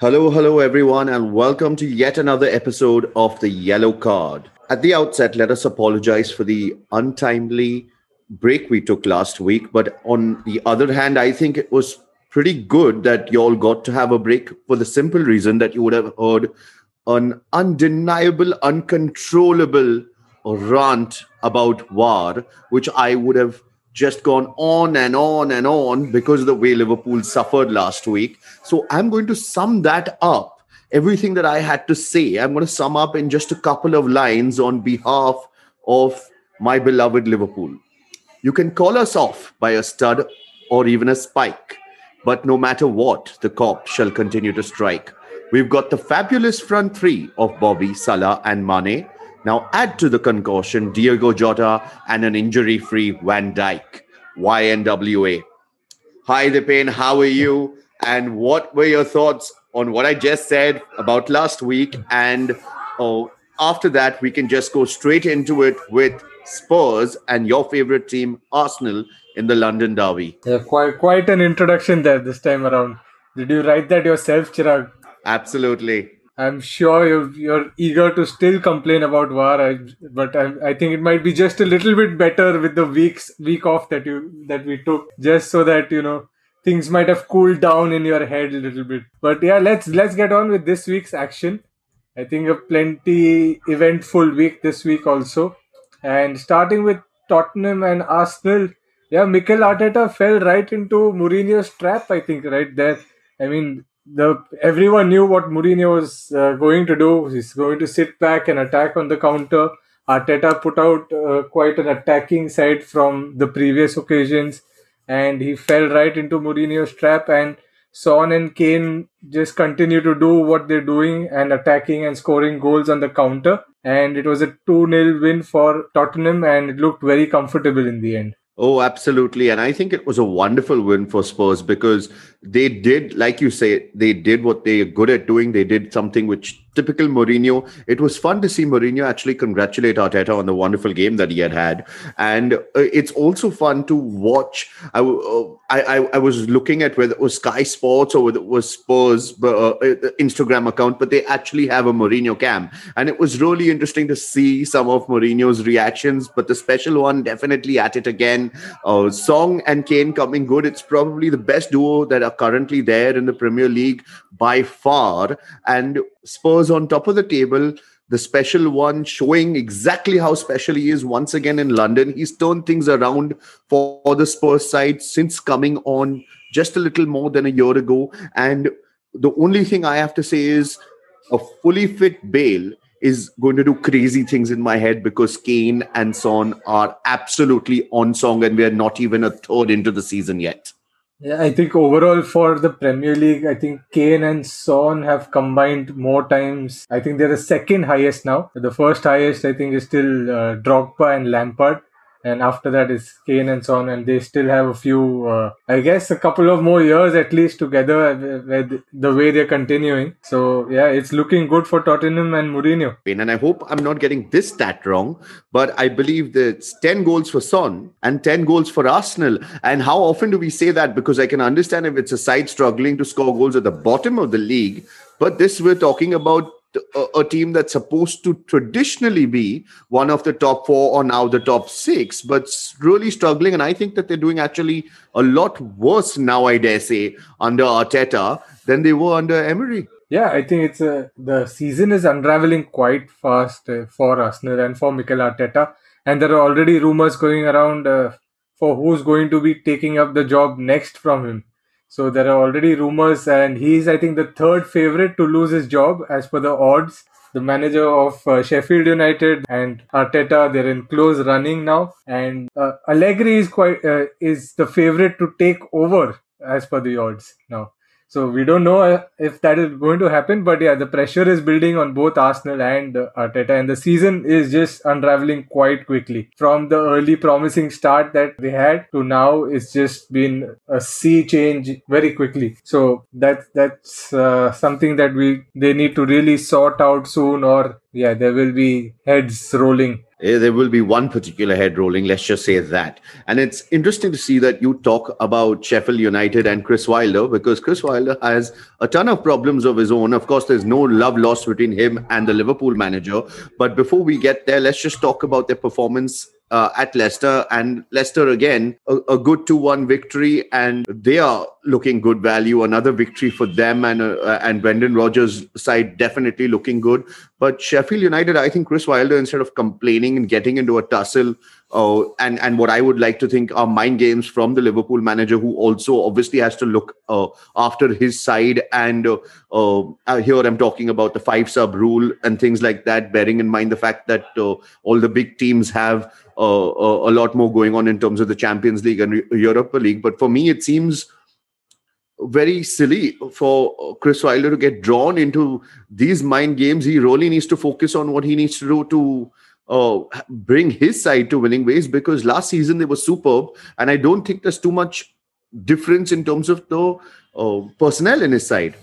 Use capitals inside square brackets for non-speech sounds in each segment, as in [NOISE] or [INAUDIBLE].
Hello, hello, everyone, and welcome to yet another episode of The Yellow Card. At the outset, let us apologize for the untimely break we took last week. But on the other hand, I think it was pretty good that you all got to have a break for the simple reason that you would have heard an undeniable, uncontrollable rant about VAR, which I would have just gone on and on and on because of the way Liverpool suffered last week. So I'm going to sum that up. Everything that I had to say, I'm going to sum up in just a couple of lines on behalf of my beloved Liverpool. You can call us off by a stud or even a spike, but no matter what, the Kop shall continue to strike. We've got the fabulous front three of Bobby, Salah, and Mane. Now add to the concussion Diogo Jota and an injury-free Van Dijk. YNWA. Hi, Dipen. How are you? And what were your thoughts on what I just said about last week? And oh, after that, we can just go straight into it with Spurs and your favorite team, Arsenal, in the London Derby. Yeah, quite quite an introduction there this time around. Did you write that yourself, Chirag? Absolutely. I'm sure you're, you're eager to still complain about VAR, but I, I think it might be just a little bit better with the weeks week off that you that we took, just so that you know things might have cooled down in your head a little bit. But yeah, let's let's get on with this week's action. I think a plenty eventful week this week also. And starting with Tottenham and Arsenal, yeah, Mikel Arteta fell right into Mourinho's trap. I think right there. I mean, the everyone knew what Mourinho was uh, going to do. He's going to sit back and attack on the counter. Arteta put out uh, quite an attacking side from the previous occasions, and he fell right into Mourinho's trap. And Son and Kane just continue to do what they're doing and attacking and scoring goals on the counter. And it was a 2 0 win for Tottenham, and it looked very comfortable in the end. Oh, absolutely. And I think it was a wonderful win for Spurs because they did, like you say, they did what they're good at doing. They did something which typical Mourinho. It was fun to see Mourinho actually congratulate Arteta on the wonderful game that he had had. And uh, it's also fun to watch. I, uh, I, I, was looking at whether it was Sky Sports or whether it was Spurs uh, uh, Instagram account, but they actually have a Mourinho cam. And it was really interesting to see some of Mourinho's reactions, but the special one definitely at it again. Uh, Son and Kane coming good. It's probably the best duo that are currently there in the Premier League by far. And Spurs on top of the table. The special one showing exactly how special he is once again in London. He's turned things around for the Spurs side since coming on just a little more than a year ago. And the only thing I have to say is a fully fit Bale is going to do crazy things in my head because Kane and Son are absolutely on song and we are not even a third into the season yet. Yeah, I think overall for the Premier League, I think Kane and Son have combined more times. I think they're the second highest now. The first highest, I think, is still uh, Drogba and Lampard and after that is Kane and Son, and they still have a few, uh, I guess, a couple of more years at least together with the way they're continuing. So yeah, it's looking good for Tottenham and Mourinho. And I hope I'm not getting this stat wrong, but I believe that it's 10 goals for Son and 10 goals for Arsenal. And how often do we say that? Because I can understand if it's a side struggling to score goals at the bottom of the league, but this we're talking about a, team that's supposed to traditionally be one of the top four or now the top six, but really struggling. And I think that they're doing actually a lot worse now, I dare say, under Arteta than they were under Emery. Yeah, I think it's a, the season is unraveling quite fast uh, for Arsenal and for Mikel Arteta. And there are already rumors going around uh, for who's going to be taking up the job next from him. So there are already rumors, and he's, I think, the third favorite to lose his job as per the odds. The manager of uh, Sheffield United and Arteta, they're in close running now, and uh, Allegri is quite uh, is the favorite to take over as per the odds now. So we don't know uh, if that is going to happen, but yeah, the pressure is building on both Arsenal and uh, Arteta, and the season is just unraveling quite quickly. From the early promising start that they had to now, it's just been a sea change very quickly. So that that's uh, something that we they need to really sort out soon, or yeah, there will be heads rolling there will be one particular head rolling, let's just say that. And it's interesting to see that you talk about Sheffield United and Chris Wilder because Chris Wilder has a ton of problems of his own. Of course, there's no love lost between him and the Liverpool manager. But before we get there, let's just talk about their performance uh, at Leicester, and Leicester again a, a good two-one victory, and they are looking good value. Another victory for them, and uh, and Brendan Rodgers' side definitely looking good. But Sheffield United, I think Chris Wilder, instead of complaining and getting into a tussle, uh, and and what I would like to think are mind games from the Liverpool manager, who also obviously has to look uh, after his side. And uh, uh here I'm talking about the five sub rule and things like that, bearing in mind the fact that uh, all the big teams have uh, a lot more going on in terms of the Champions League and Europa League. But for me, it seems very silly for Chris Wilder to get drawn into these mind games. He really needs to focus on what he needs to do to uh, bring his side to winning ways because last season they were superb, and I don't think there's too much difference in terms of the uh, personnel in his side.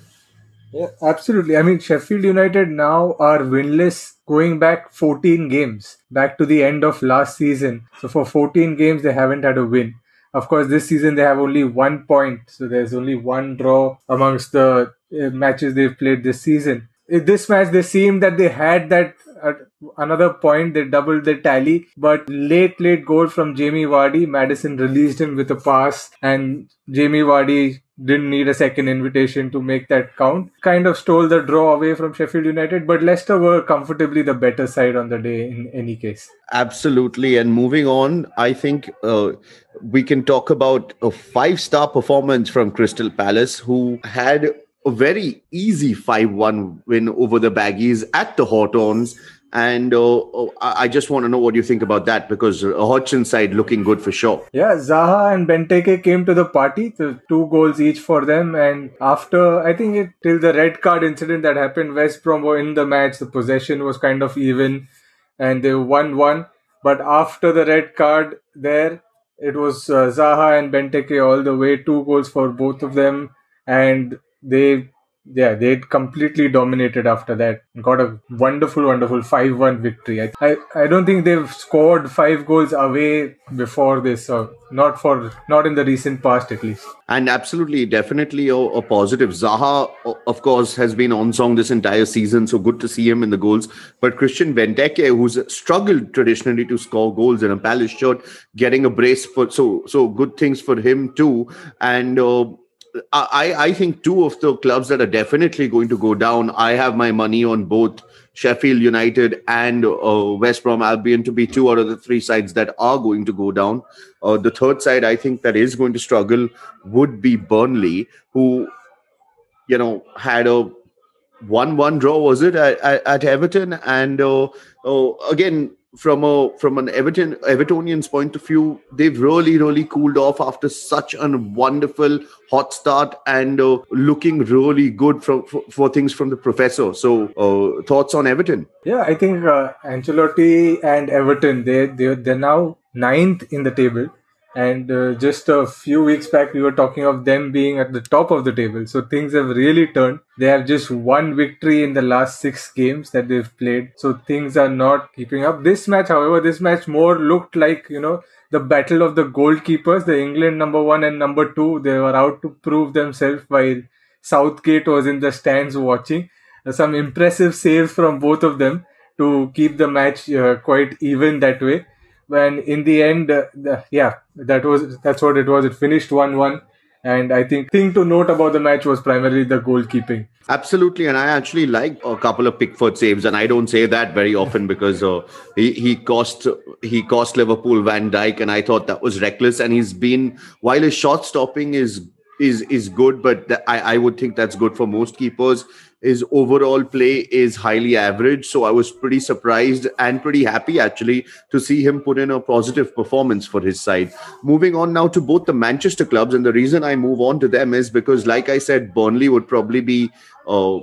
Yeah, absolutely. I mean, Sheffield United now are winless going back 14 games, back to the end of last season. So for 14 games, they haven't had a win. Of course, this season they have only one point, so there's only one draw amongst the uh, matches they've played this season. This match, they seemed that they had that at another point they doubled the tally. But late late goal from Jamie Vardy Maddison released him with a pass and Jamie Vardy didn't need a second invitation to make that count. Kind of stole the draw away from Sheffield United but Leicester were comfortably the better side on the day in any case. Absolutely. And moving on I think uh, we can talk about a five star performance from Crystal Palace who had a very easy 5 1 win over the Baggies at the Hawthorns. And uh, uh I just want to know what you think about that because a Hodgson's side looking good for sure. Yeah, Zaha and Benteke came to the party, the two goals each for them. And after, I think, it, till the red card incident that happened, West Brom were in the match. The possession was kind of even and they won 1. But after the red card, there, it was uh, Zaha and Benteke all the way, two goals for both of them. And they yeah they completely dominated after that got a wonderful wonderful 5-1 victory. I, I, I don't think they've scored five goals away before this or not for not in the recent past at least. And absolutely definitely a, a positive. Zaha of course has been on song this entire season so good to see him in the goals. But christian benteke who's struggled traditionally to score goals in a palace shirt getting a brace for so so good things for him too. And uh, I, I think two of the clubs that are definitely going to go down, I have my money on both Sheffield United and uh, West Brom Albion to be two out of the three sides that are going to go down. Uh, the third side, I think, that is going to struggle would be Burnley, who, you know, had a one-one draw was it at, at, Everton, and uh, uh again from a from an Everton Evertonians point of view, they've really really cooled off after such a wonderful hot start and uh, looking really good for, for, things from the professor. So uh, thoughts on Everton? Yeah, I think uh, Ancelotti and Everton they they they're now ninth in the table and uh, just a few weeks back, we were talking of them being at the top of the table. So things have really turned. They have just one victory in the last six games that they've played. So things are not keeping up. This match, however, this match more looked like, you know, the battle of the goalkeepers, the England number one and number two. They were out to prove themselves while Southgate was in the stands watching. Some impressive saves from both of them to keep the match uh, quite even that way when in the end, uh, the, yeah, that was that's what it was. It finished one-one. And I think thing to note about the match was primarily the goalkeeping. Absolutely, and I actually like a couple of Pickford saves, and I don't say that very often [LAUGHS] because uh, he he cost he cost Liverpool Van Dijk, and I thought that was reckless. And he's been while his shot stopping is is is good, but I I would think that's good for most keepers his overall play is highly average. So I was pretty surprised and pretty happy actually to see him put in a positive performance for his side. Moving on now to both the Manchester clubs. And the reason I move on to them is because, like I said, Burnley would probably be. Uh,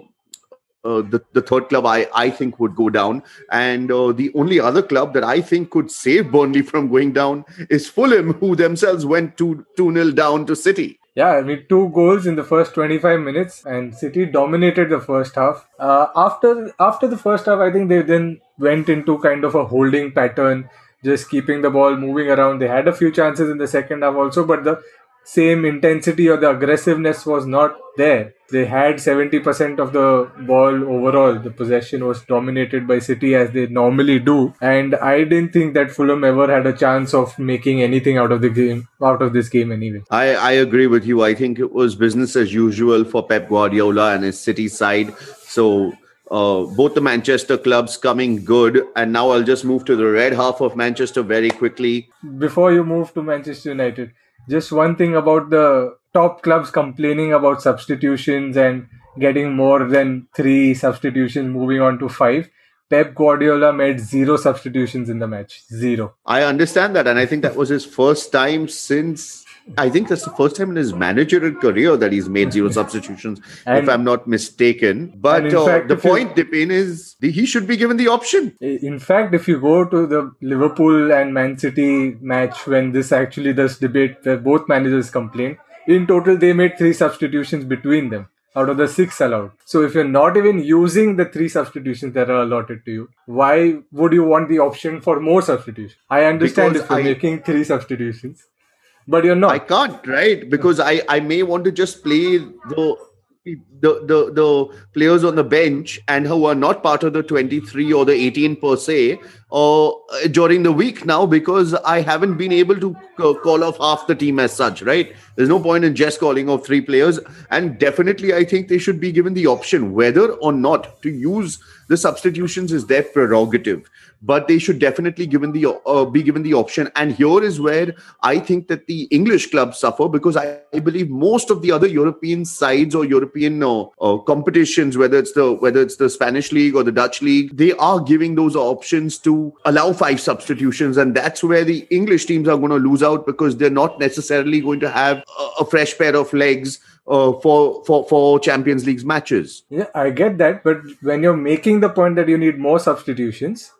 uh, the, the third club I, I think would go down. And uh, the only other club that I think could save Burnley from going down is Fulham, who themselves went 2 2 0 down to City. Yeah, I mean, two goals in the first 25 minutes, and City dominated the first half. Uh, after after the first half, I think they then went into kind of a holding pattern, just keeping the ball moving around. They had a few chances in the second half also, but the same intensity or the aggressiveness was not there. They had 70% of the ball overall. The possession was dominated by City as they normally do. And I didn't think that Fulham ever had a chance of making anything out of the game, out of this game anyway. I, I agree with you. I think it was business as usual for Pep Guardiola and his City side. So uh, both the Manchester clubs coming good. And now I'll just move to the red half of Manchester very quickly. Before you move to Manchester United, just one thing about the top clubs complaining about substitutions and getting more than three substitutions, moving on to five. Pep Guardiola made zero substitutions in the match. Zero. I understand that. And I think that was his first time since I think that's the first time in his managerial career that he's made zero [LAUGHS] substitutions, and, if I'm not mistaken. But uh, fact, the point, you, Dipen, is he should be given the option. In fact, if you go to the Liverpool and Man City match when this actually this debate where both managers complained, in total they made three substitutions between them out of the six allowed. So if you're not even using the three substitutions that are allotted to you, why would you want the option for more substitutions? I understand because if you're I, making three substitutions but you're not. I can't, right? Because I I may want to just play the the, the the players on the bench and who are not part of the 23 or the 18 per se uh, during the week now because I haven't been able to call off half the team as such, right? There's no point in just calling off three players. And definitely, I think they should be given the option whether or not to use the substitutions is their prerogative but they should definitely given the uh, be given the option. And here is where I think that the English clubs suffer because I, I believe most of the other European sides or European uh, uh, competitions, whether it's the whether it's the Spanish league or the Dutch league, they are giving those options to allow five substitutions, and that's where the English teams are going to lose out because they're not necessarily going to have a, a fresh pair of legs uh, for for for Champions League's matches. Yeah, I get that, but when you're making the point that you need more substitutions,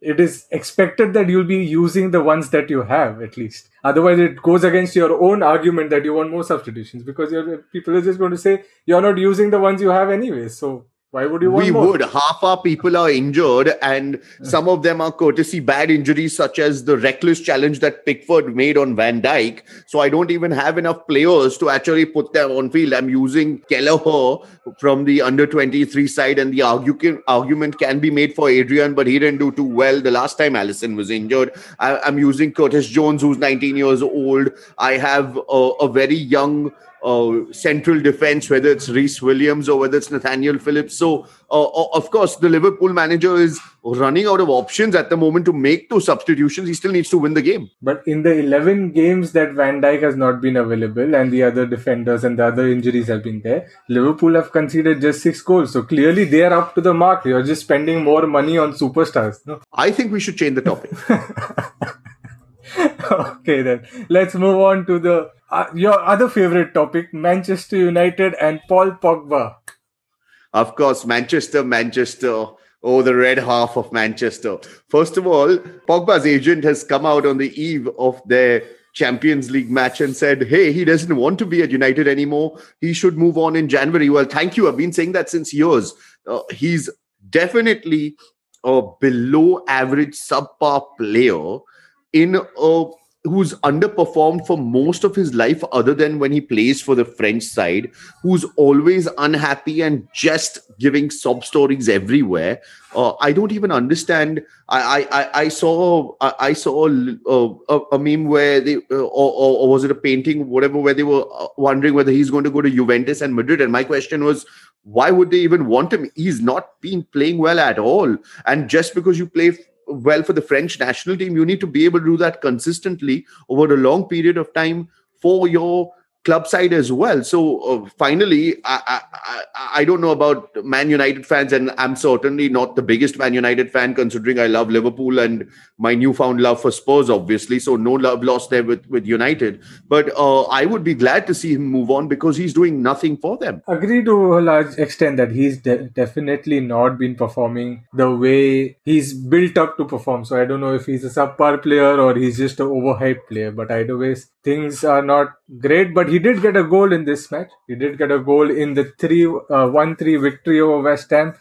it is expected that you'll be using the ones that you have at least. Otherwise it goes against your own argument that you want more substitutions because people are just going to say you're not using the ones you have anyway. So why would you want We more? would. Half our people are injured, and some of them are courtesy bad injuries, such as the reckless challenge that Pickford made on Van Dijk. So I don't even have enough players to actually put them on field. I'm using Kelleher from the under 23 side, and the argue- argument can be made for Adrian, but he didn't do too well the last time Alisson was injured. I- am using Curtis Jones, who's 19 years old. I have a, a very young uh, central defense, whether it's Rhys Williams or whether it's Nathaniel Phillips. So, uh, uh, of course, the Liverpool manager is running out of options at the moment to make those substitutions. He still needs to win the game. But in the 11 games that Van Dijk has not been available and the other defenders and the other injuries have been there, Liverpool have conceded just six goals. So clearly they are up to the mark. You're just spending more money on superstars. No? I think we should change the topic. [LAUGHS] [LAUGHS] okay, then let's move on to the uh, your other favorite topic Manchester United and Paul Pogba. Of course, Manchester, Manchester. Oh, the red half of Manchester. First of all, Pogba's agent has come out on the eve of their Champions League match and said, hey, he doesn't want to be at United anymore. He should move on in January. Well, thank you. I've been saying that since years. Uh, he's definitely a below average subpar player in a who's underperformed for most of his life other than when he plays for the french side who's always unhappy and just giving sob stories everywhere. Uh, i don't even understand. I i i saw i, saw a, a, a, meme where they uh, or, or, was it a painting whatever where they were uh, wondering whether he's going to go to juventus and madrid? And my question was why would they even want him? He's not been playing well at all. And just because you play well for the French national team, you need to be able to do that consistently over a long period of time for your club side as well. So uh, finally, I, I, I don't know about Man United fans, and I'm certainly not the biggest Man United fan, considering I love Liverpool and my newfound love for Spurs, obviously. So no love lost there with with United. But uh, I would be glad to see him move on because he's doing nothing for them. Agree to a large extent that he's de- definitely not been performing the way he's built up to perform. So I don't know if he's a subpar player or he's just an overhyped player. But either way, things are not great. But he did get a goal in this match. He did get a goal in the three uh, one three victory over West Ham.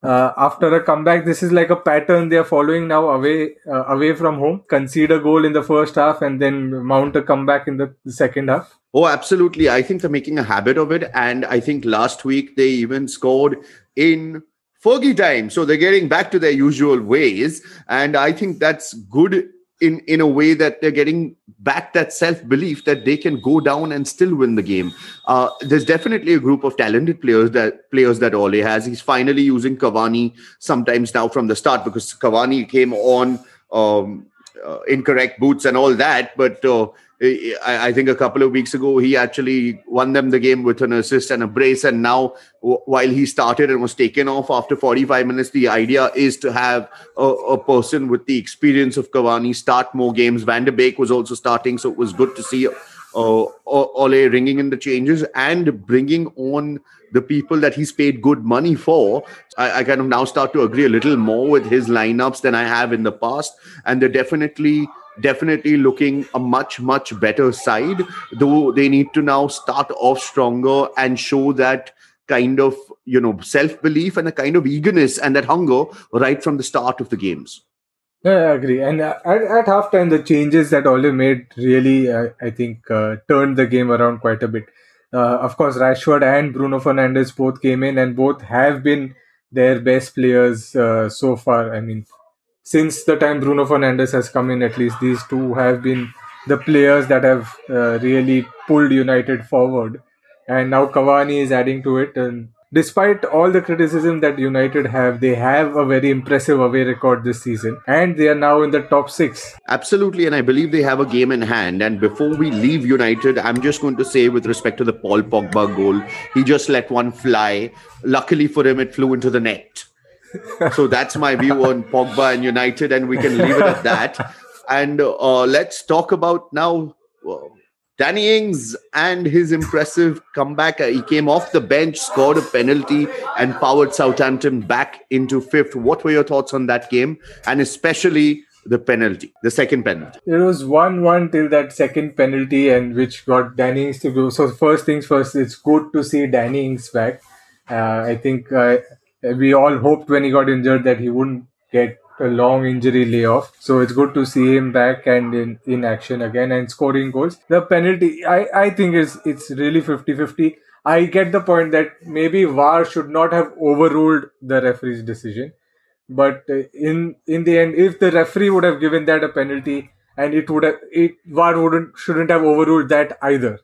Uh, after a comeback, this is like a pattern they are following now away uh, away from home. Concede a goal in the first half and then mount a comeback in the second half. Oh, absolutely. I think they're making a habit of it. And I think last week they even scored in Fergie time. So they're getting back to their usual ways. And I think that's good in in a way that they're getting back that self belief that they can go down and still win the game. Uh, there's definitely a group of talented players that players that Ole has. He's finally using Cavani sometimes now from the start because Cavani came on um, uh, incorrect boots and all that, but. Uh, I, think a couple of weeks ago he actually won them the game with an assist and a brace. And now, while he started and was taken off after 45 minutes, the idea is to have a, a, person with the experience of Cavani start more games. Van der Beek was also starting, so it was good to see uh, Ole ringing in the changes and bringing on the people that he's paid good money for. I, I, kind of now start to agree a little more with his lineups than I have in the past, and they're definitely definitely looking a much much better side though they need to now start off stronger and show that kind of you know self belief and a kind of eagerness and that hunger right from the start of the games yeah, I agree. And at, at halftime, the changes that Ole made really, uh, I think, uh, turned the game around quite a bit. Uh, of course, Rashford and Bruno Fernandes both came in, and both have been their best players uh, so far. I mean, since the time Bruno Fernandes has come in, at least these two have been the players that have uh, really pulled United forward. And now Cavani is adding to it. And despite all the criticism that United have, they have a very impressive away record this season. And they are now in the top six. Absolutely. And I believe they have a game in hand. And before we leave United, I'm just going to say, with respect to the Paul Pogba goal, he just let one fly. Luckily for him, it flew into the net [LAUGHS] so that's my view on Pogba and United, and we can leave it at that. And uh, let's talk about now uh, Danny Ings and his impressive comeback. Uh, he came off the bench, scored a penalty, and powered Southampton back into fifth. What were your thoughts on that game, and especially the penalty, the second penalty? It was one-one till that second penalty, and which got Danny Ings to go. So first things first, it's good to see Danny Ings back. Uh, I think uh, we all hoped when he got injured that he wouldn't get a long injury layoff. So it's good to see him back and in, in action again and scoring goals. The penalty, I, I think is it's really 50-50. I get the point that maybe VAR should not have overruled the referee's decision. But uh, in in the end, if the referee would have given that a penalty, and it would have it VAR wouldn't shouldn't have overruled that either.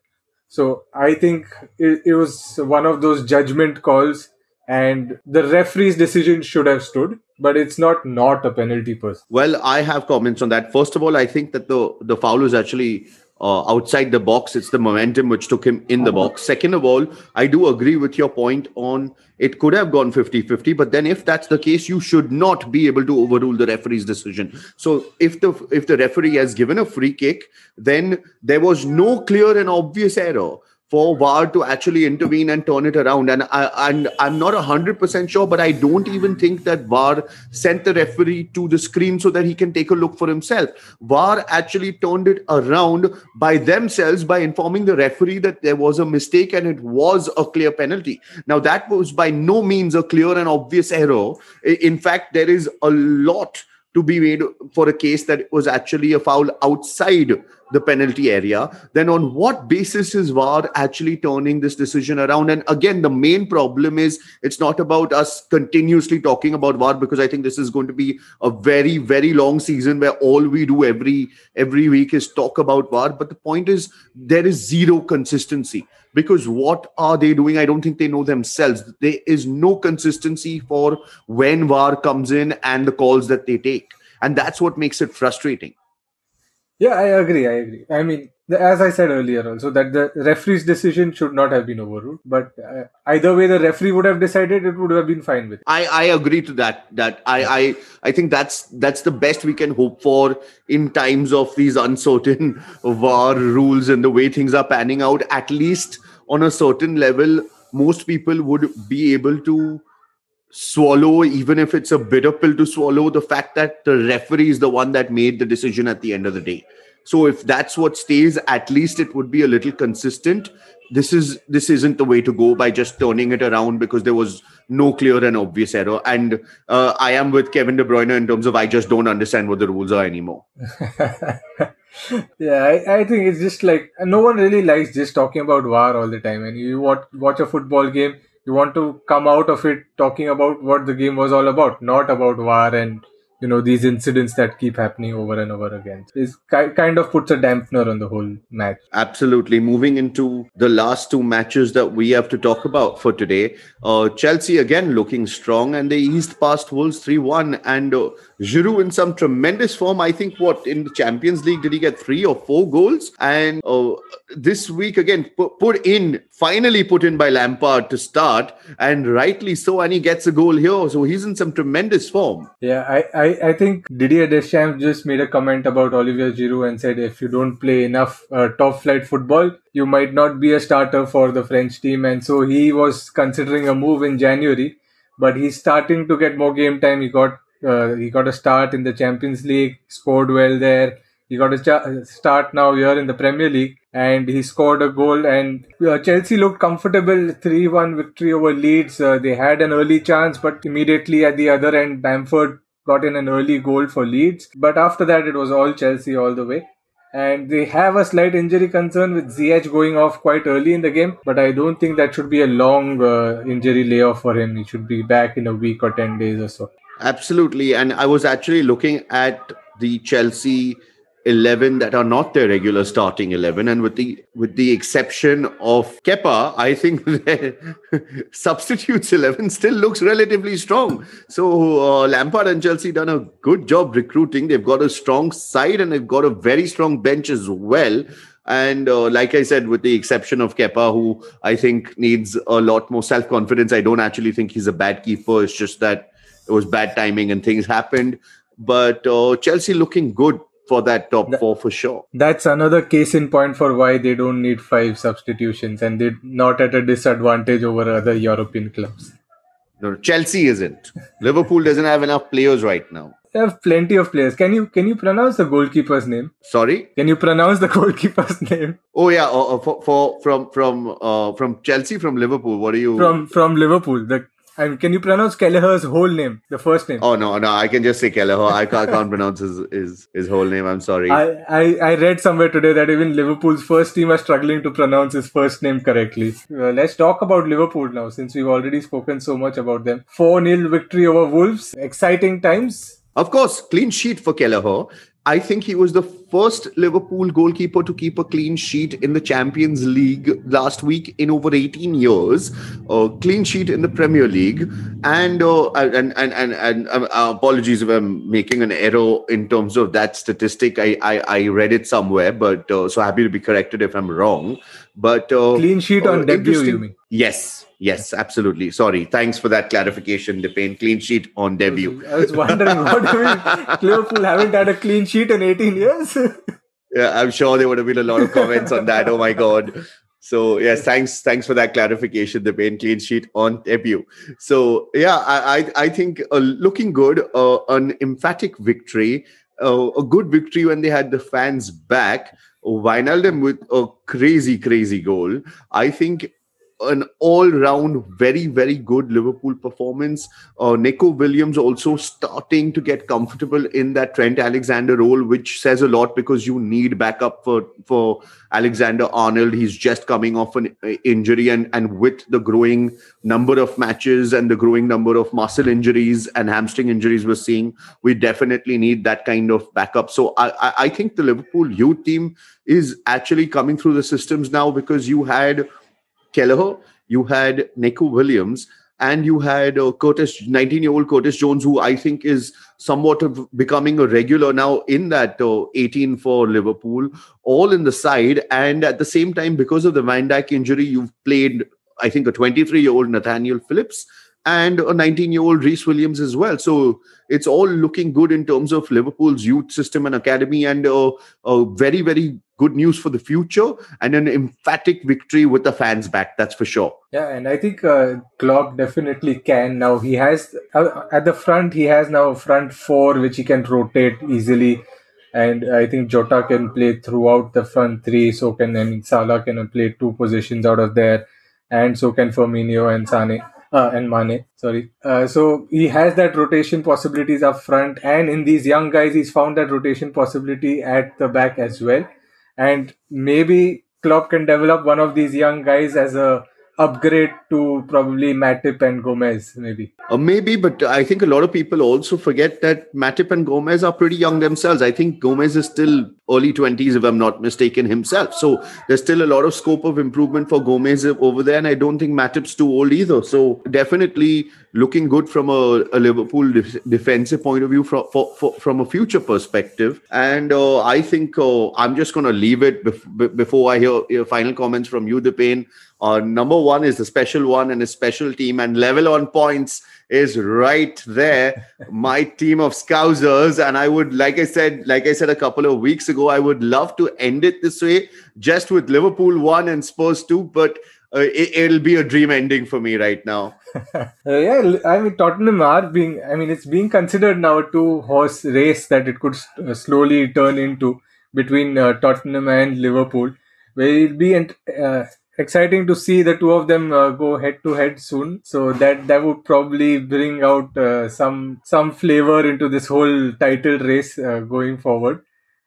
So I think it, it was one of those judgment calls and the referee's decision should have stood but it's not not a penalty per well i have comments on that. First of all i think that the the foul is actually uh, outside the box. It's the momentum which took him in the box. Second of all i do agree with your point on it could have gone 50-50 but then if that's the case you should not be able to overrule the referee's decision. So if the if the referee has given a free kick then there was no clear and obvious error for VAR to actually intervene and turn it around. And I, and I'm not hundred percent sure, but I don't even think that VAR sent the referee to the screen so that he can take a look for himself. VAR actually turned it around by themselves by informing the referee that there was a mistake and it was a clear penalty. Now that was by no means a clear and obvious error. In fact, there is a lot to be made for a case that was actually a foul outside the penalty area, then on what basis is VAR actually turning this decision around? And again, the main problem is it's not about us continuously talking about VAR because I think this is going to be a very, very long season where all we do every every week is talk about VAR. But the point is there is zero consistency because what are they doing? I don't think they know themselves. There is no consistency for when VAR comes in and the calls that they take. And that's what makes it frustrating. Yeah, I agree. I agree. I mean, as I said earlier, also that the referee's decision should not have been overruled. But uh, either way, the referee would have decided it would have been fine with. It. I I agree to that. That I I I think that's that's the best we can hope for in times of these uncertain [LAUGHS] VAR rules and the way things are panning out. At least on a certain level, most people would be able to swallow, even if it's a bitter pill to swallow, the fact that the referee is the one that made the decision at the end of the day. So if that's what stays, at least it would be a little consistent. This is this isn't the way to go by just turning it around because there was no clear and obvious error. And uh, I am with Kevin De Bruyne in terms of I just don't understand what the rules are anymore. [LAUGHS] yeah, I, I think it's just like no one really likes just talking about VAR all the time. And you watch watch a football game, you want to come out of it talking about what the game was all about, not about VAR and you know these incidents that keep happening over and over again. It kind of puts a dampener on the whole match. Absolutely. Moving into the last two matches that we have to talk about for today uh, chelsea again looking strong and they eased past wolves 3-1 and uh, Giroud in some tremendous form. I think what in the Champions League did he get three or four goals? And uh, this week again put, put in finally put in by Lampard to start, and rightly so. And he gets a goal here, so he's in some tremendous form. Yeah, I I, I think Didier Deschamps just made a comment about Olivier Giroud and said if you don't play enough uh, top flight football, you might not be a starter for the French team. And so he was considering a move in January but he's starting to get more game time. He got uh, he got a start in the Champions League, scored well there. He got a ch- start now here in the Premier League, and he scored a goal. And uh, Chelsea looked comfortable, three-one victory over Leeds. Uh, they had an early chance, but immediately at the other end, Bamford got in an early goal for Leeds. But after that, it was all Chelsea all the way. And they have a slight injury concern with Ziyech going off quite early in the game, but I don't think that should be a long uh, injury layoff for him. He should be back in a week or 10 days or so. Absolutely. And I was actually looking at the Chelsea 11 that are not their regular starting 11 and with the with the exception of Kepa I think [LAUGHS] their substitutes 11 still looks relatively strong. So uh, Lampard and Chelsea done a good job recruiting. They've got a strong side and they've got a very strong bench as well and uh, like I said, with the exception of Kepa, who I think needs a lot more self confidence, I don't actually think he's a bad keeper. It's just that it was bad timing and things happened. But uh, Chelsea looking good for that top that, four for sure. That's another case in point for why they don't need five substitutions and they're not at a disadvantage over other European clubs. No, Chelsea isn't. Liverpool doesn't have enough players right now. They have plenty of players. Can you can you pronounce the goalkeeper's name? Sorry. Can you pronounce the [LAUGHS] goalkeeper's name? Oh yeah, uh, uh for, for from from uh, from Chelsea from Liverpool. What are you from from Liverpool? The and can you pronounce Kelleher's whole name, the first name? Oh no, no, I can just say Kelleher. I can't, I can't pronounce his, his his whole name. I'm sorry. I, I I read somewhere today that even Liverpool's first team are struggling to pronounce his first name correctly. Uh, let's talk about Liverpool now, since we've already spoken so much about them. Four 0 victory over Wolves. Exciting times. Of course, clean sheet for Kelleher. I think he was the first Liverpool goalkeeper to keep a clean sheet in the Champions League last week in over 18 years. Uh, clean sheet in the Premier League, and uh, and and and, and uh, apologies if I'm making an error in terms of that statistic. I I, I read it somewhere, but uh, so happy to be corrected if I'm wrong. But uh, clean sheet on uh, debut, you mean? Yes, yes, absolutely. Sorry, thanks for that clarification. The clean sheet on debut. I was wondering what do mean Liverpool haven't had a clean sheet in 18 years. Yeah, I'm sure there would have been a lot of comments on that. Oh my god. So yes, thanks, thanks for that clarification. The pain clean sheet on debut. So yeah, I I, I think uh, looking good, uh, an emphatic victory, uh, a good victory when they had the fans back. Wijnaldum with a crazy, crazy goal. I think an all-round very very good liverpool performance. Uh, neco williams also starting to get comfortable in that trent alexander role which says a lot because you need backup for for alexander arnold. He's just coming off an uh, injury and and with the growing number of matches and the growing number of muscle injuries and hamstring injuries we're seeing we definitely need that kind of backup. So i, I think the liverpool youth team is actually coming through the systems now because you had Kelleher, you had Neco Williams, and you had uh, Curtis, 19 year old Curtis Jones, who I think is somewhat of becoming a regular now in that uh, 18 for Liverpool, all in the side. And at the same time, because of the Van Dijk injury, you've played, I think, a 23 year old Nathaniel Phillips and a 19 year old Rhys Williams as well. So it's all looking good in terms of Liverpool's youth system and academy, and uh, a very, very good news for the future and an emphatic victory with the fans back. That's for sure. Yeah, and I think uh, Klopp definitely can now. He has uh, at the front. He has now a front four which he can rotate easily, and I think Jota can play throughout the front three. So can and Salah can play two positions out of there, and so can Firmino and Sane uh, and Mane. Sorry. Uh, so he has that rotation possibilities up front, and in these young guys, he's found that rotation possibility at the back as well. And maybe Klopp can develop one of these young guys as a upgrade to probably Matip and Gomez, maybe. Uh, maybe, but I think a lot of people also forget that Matip and Gomez are pretty young themselves. I think Gomez is still early 20s, if I'm not mistaken, himself. So there's still a lot of scope of improvement for Gomez over there. And I don't think Matip's too old either. So definitely looking good from a, a Liverpool def- defensive point of view from, for, for, from a future perspective. And uh, I think uh, I'm just going to leave it bef- before I hear your final comments from you, Dipen. Uh, number one is the special one and a special team, and level on points is right there. [LAUGHS] My team of Scousers, and I would, like I said, like I said a couple of weeks ago, I would love to end it this way, just with Liverpool one and Spurs two, but uh, it, will be a dream ending for me right now. [LAUGHS] uh, yeah, I mean Tottenham are being. I mean, it's being considered now a two-horse race that it could uh, slowly turn into between uh, Tottenham and Liverpool, where it'll be. Uh, exciting to see the two of them uh, go head to head soon. So that that would probably bring out uh, some some flavor into this whole title race uh, going forward.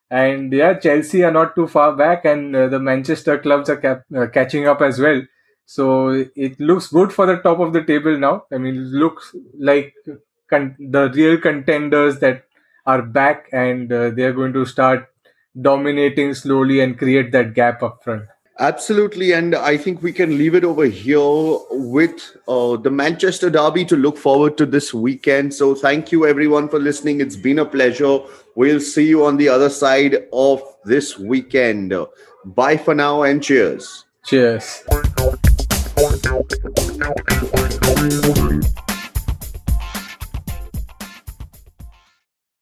And yeah chelsea are not too far back and uh, the manchester clubs are cap- uh, catching up as well. So it looks good for the top of the table now. I mean it looks like con- the real contenders that are back and uh, they are going to start dominating slowly and create that gap up front Absolutely. And I think we can leave it over here with uh, the Manchester Derby to look forward to this weekend. So thank you, everyone, for listening. It's been a pleasure. We'll see you on the other side of this weekend. Bye for now and cheers. Cheers.